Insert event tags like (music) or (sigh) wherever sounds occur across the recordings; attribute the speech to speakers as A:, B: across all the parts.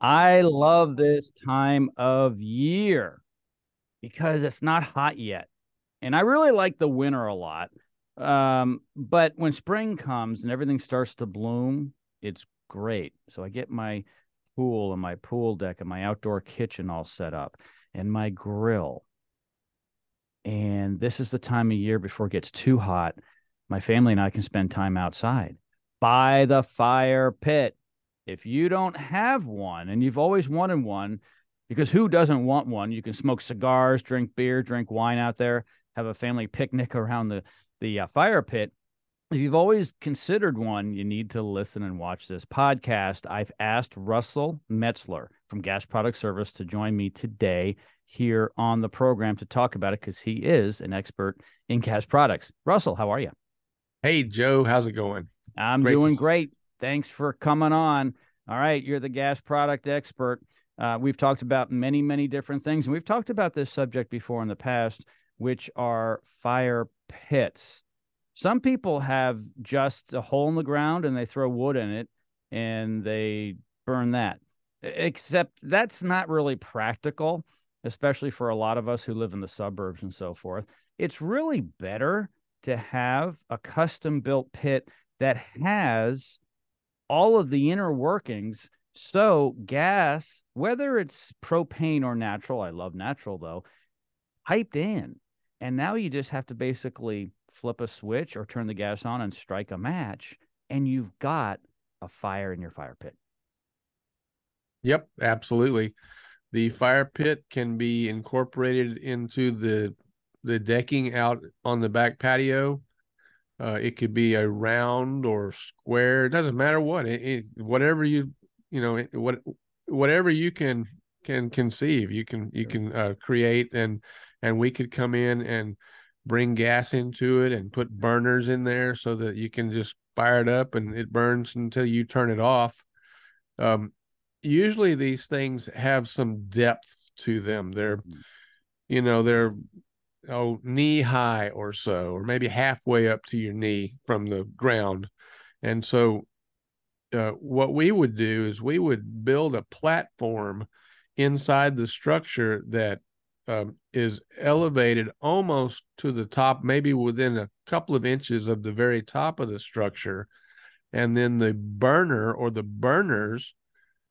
A: I love this time of year because it's not hot yet. And I really like the winter a lot. Um, but when spring comes and everything starts to bloom, it's great. So I get my pool and my pool deck and my outdoor kitchen all set up and my grill. And this is the time of year before it gets too hot. My family and I can spend time outside by the fire pit. If you don't have one and you've always wanted one, because who doesn't want one? You can smoke cigars, drink beer, drink wine out there, have a family picnic (laughs) around the the uh, fire pit. If you've always considered one, you need to listen and watch this podcast. I've asked Russell Metzler from Gas Product Service to join me today here on the program to talk about it because he is an expert in gas products. Russell, how are you?
B: Hey, Joe, how's it going?
A: I'm great doing great. Thanks for coming on. All right, you're the gas product expert. Uh, we've talked about many, many different things, and we've talked about this subject before in the past, which are fire pits. Some people have just a hole in the ground and they throw wood in it and they burn that. Except that's not really practical, especially for a lot of us who live in the suburbs and so forth. It's really better to have a custom built pit that has all of the inner workings. So, gas, whether it's propane or natural, I love natural though, piped in. And now you just have to basically flip a switch or turn the gas on and strike a match, and you've got a fire in your fire pit.
B: Yep, absolutely. The fire pit can be incorporated into the the decking out on the back patio uh, it could be a round or square. It doesn't matter what. It, it, whatever you you know what whatever you can can conceive, you can you can uh, create and and we could come in and bring gas into it and put burners in there so that you can just fire it up and it burns until you turn it off. Um, usually these things have some depth to them. They're, mm. you know, they're oh knee high or so or maybe halfway up to your knee from the ground. And so uh, what we would do is we would build a platform inside the structure that um, is elevated almost to the top maybe within a couple of inches of the very top of the structure. And then the burner or the burners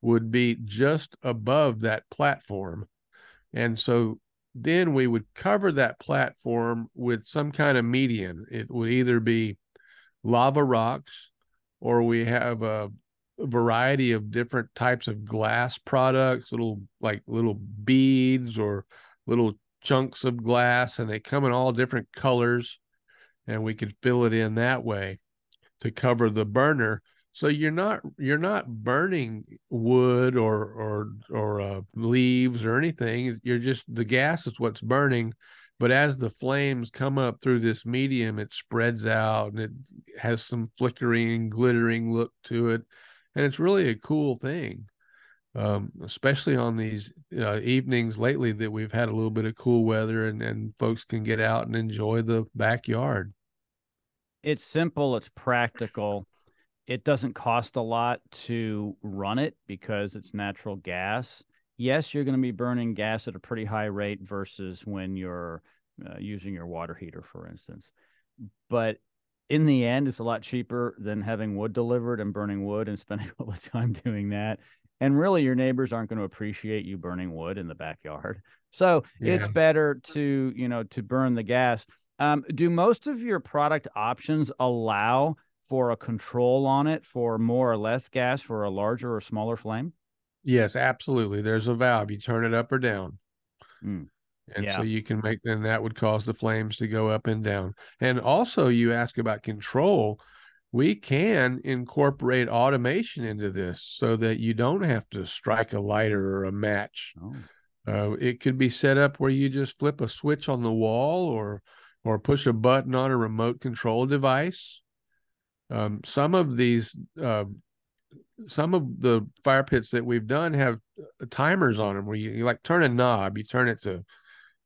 B: would be just above that platform. And so then we would cover that platform with some kind of median. It would either be lava rocks or we have a variety of different types of glass products, little like little beads or little chunks of glass, and they come in all different colors. And we could fill it in that way to cover the burner so you're not you're not burning wood or or or uh, leaves or anything you're just the gas is what's burning but as the flames come up through this medium it spreads out and it has some flickering glittering look to it and it's really a cool thing um, especially on these uh, evenings lately that we've had a little bit of cool weather and, and folks can get out and enjoy the backyard.
A: It's simple it's practical it doesn't cost a lot to run it because it's natural gas. Yes, you're going to be burning gas at a pretty high rate versus when you're uh, using your water heater, for instance. But in the end, it's a lot cheaper than having wood delivered and burning wood and (laughs) spending all the time doing that. And really, your neighbors aren't going to appreciate you burning wood in the backyard. So yeah. it's better to, you know, to burn the gas. Um, do most of your product options allow for a control on it for more or less gas for a larger or smaller flame?
B: Yes, absolutely. There's a valve. You turn it up or down. Mm. And yeah. so you can make then that would cause the flames to go up and down. And also you ask about control. We can incorporate automation into this so that you don't have to strike a lighter or a match. Oh. Uh, it could be set up where you just flip a switch on the wall or or push a button on a remote control device um, some of these, uh, some of the fire pits that we've done have uh, timers on them where you, you like turn a knob, you turn it to,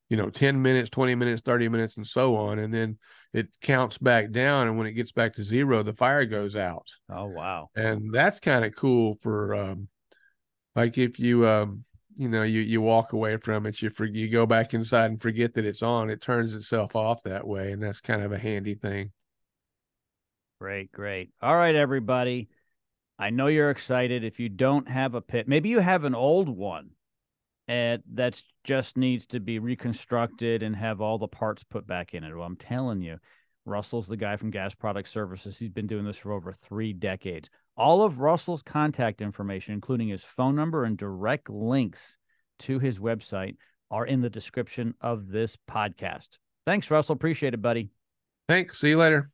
B: you know, 10 minutes, 20 minutes, 30 minutes, and so on. And then it counts back down. And when it gets back to zero, the fire goes out.
A: Oh, wow.
B: And that's kind of cool for, um, like if you um you know you you walk away from it you for, you go back inside and forget that it's on it turns itself off that way and that's kind of a handy thing
A: great great all right everybody i know you're excited if you don't have a pit maybe you have an old one and that just needs to be reconstructed and have all the parts put back in it well i'm telling you russell's the guy from gas product services he's been doing this for over three decades all of Russell's contact information, including his phone number and direct links to his website, are in the description of this podcast. Thanks, Russell. Appreciate it, buddy.
B: Thanks. See you later.